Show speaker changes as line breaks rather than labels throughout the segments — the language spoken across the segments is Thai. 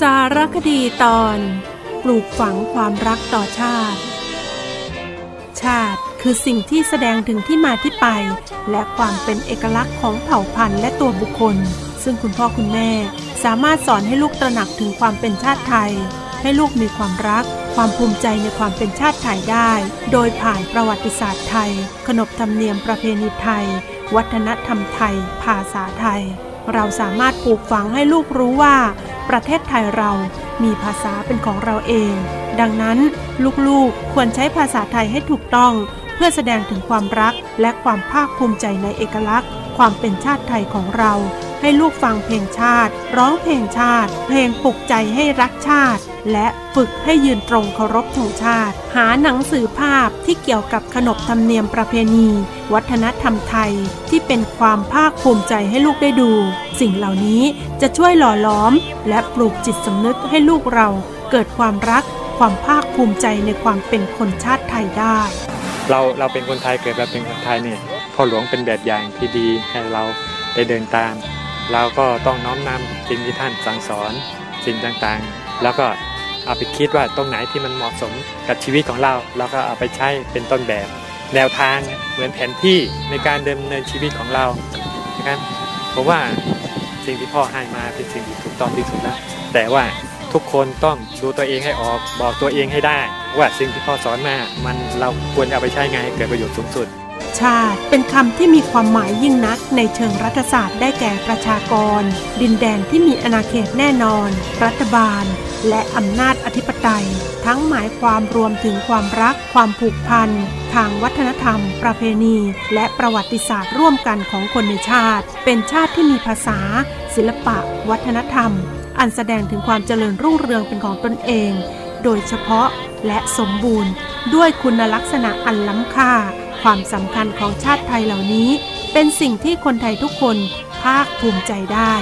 สารคดีตอนปลูกฝังความรักต่อชาติ ชาติคือสิ่งที่แสดงถึงที่มาที่ไป และความเป็นเอกลักษณ์ของเผ่าพันธุ์และตัวบุคคล ซึ่งคุณพ่อคุณแม่สามารถสอนให้ลูกตระหนักถึงความเป็นชาติไทย ให้ลูกมีความรัก ความภูมิใจในความเป็นชาติไทยได้ โดยผ่านประวัติศาสตร์ไทย ขนบธรรมเนียมประเพณีไทย วัฒนธรรมไทย ภาษาไทย เราสามารถปลูกฝังให้ลูกรู้ว่า ประเทศไทยเรามีภาษาเป็นของเราเอง ดังนั้นลูกๆควรใช้ภาษาไทยให้ถูกต้อง เพื่อแสดงถึงความรักและความภาคภูมิใจในเอกลักษณ์ ความเป็นชาติไทยของเรา ให้ลูกฟังเพลงชาติ ร้องเพลงชาติ เพลงปลุกใจให้รักชาติ และฝึกให้ยืนตรงเคารพธงชาติ หาหนังสือภาพที่เกี่ยวกับขนบธรรมเนียมประเพณี วัฒนธรรมไทยที่เป็นความภาคภูมิใจให้ลูกได้ดู สิ่งเหล่านี้จะช่วยหล่อล้อม และปลูกจิตสำนึกให้ลูกเราเกิดความรัก ความภาคภูมิใจในความเป็นคนชาติไทยได้
เราเราเป็นคนไทยเกิดมาเป็นคนไทยเนี่ยพ่อหลวงเป็นแบบอย่างที่ดีให้เราได้เดินตาม เราก็ต้องน้อมนำสิ่งที่ท่านสั่งสอนสิ่งต่างๆ แล้วก็เอาไปคิดว่าตรงไหนที่มันเหมาะสมกับชีวิตของเรา เราก็เอาไปใช้เป็นต้นแบบ แนวทางเหมือนแผนที่ในการดำเนินชีวิตของเรานะครับผมว่าสิ่งที่พ่อให้มาเป็นสิ่งที่ถูกต้องที่สุดแล้วแต่ว่าทุกคนต้องดูตัวเองให้ออกบอกตัวเองให้ได้ ว่าสิ่งที่พ่อสอนมามันเราควรเอาไปใช้ไงเกิดประโยชน์สูงสุด
ชาติ เป็นคำที่มีความหมายยิ่งนักในเชิงรัฐศาสตร์ได้แก่ประชากร ดินแดนที่มีอาณาเขตแน่นอน รัฐบาล และอำนาจอธิปไตย ทั้งหมายความรวมถึงความรัก ความผูกพัน ทางวัฒนธรรม ประเพณี และประวัติศาสตร์ร่วมกันของคนในชาติ เป็นชาติที่มีภาษา ศิลปะ วัฒนธรรม อันแสดงถึงความเจริญรุ่งเรืองเป็นของตนเอง โดยเฉพาะและสมบูรณ์ ด้วยคุณลักษณะอันล้ำค่า ความสำคัญของชาติไทยเหล่านี้ เป็นสิ่งที่คนไทยทุกคนภาคภูมิใจได้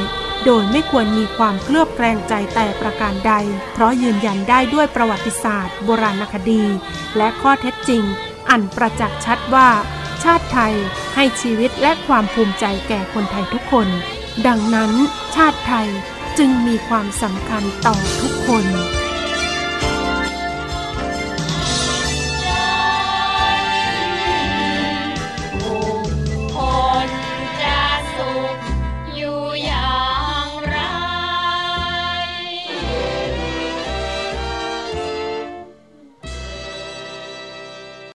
โดยไม่ควรมีความเคลือบแคลงใจแต่ประการใด เพราะยืนยันได้ด้วยประวัติศาสตร์ โบราณคดี และข้อเท็จจริง อันประจักษ์ชัดว่า ชาติไทยให้ชีวิตและความภูมิใจแก่คนไทยทุกคน ดังนั้น ชาติไทยจึงมีความสำคัญต่อทุกคน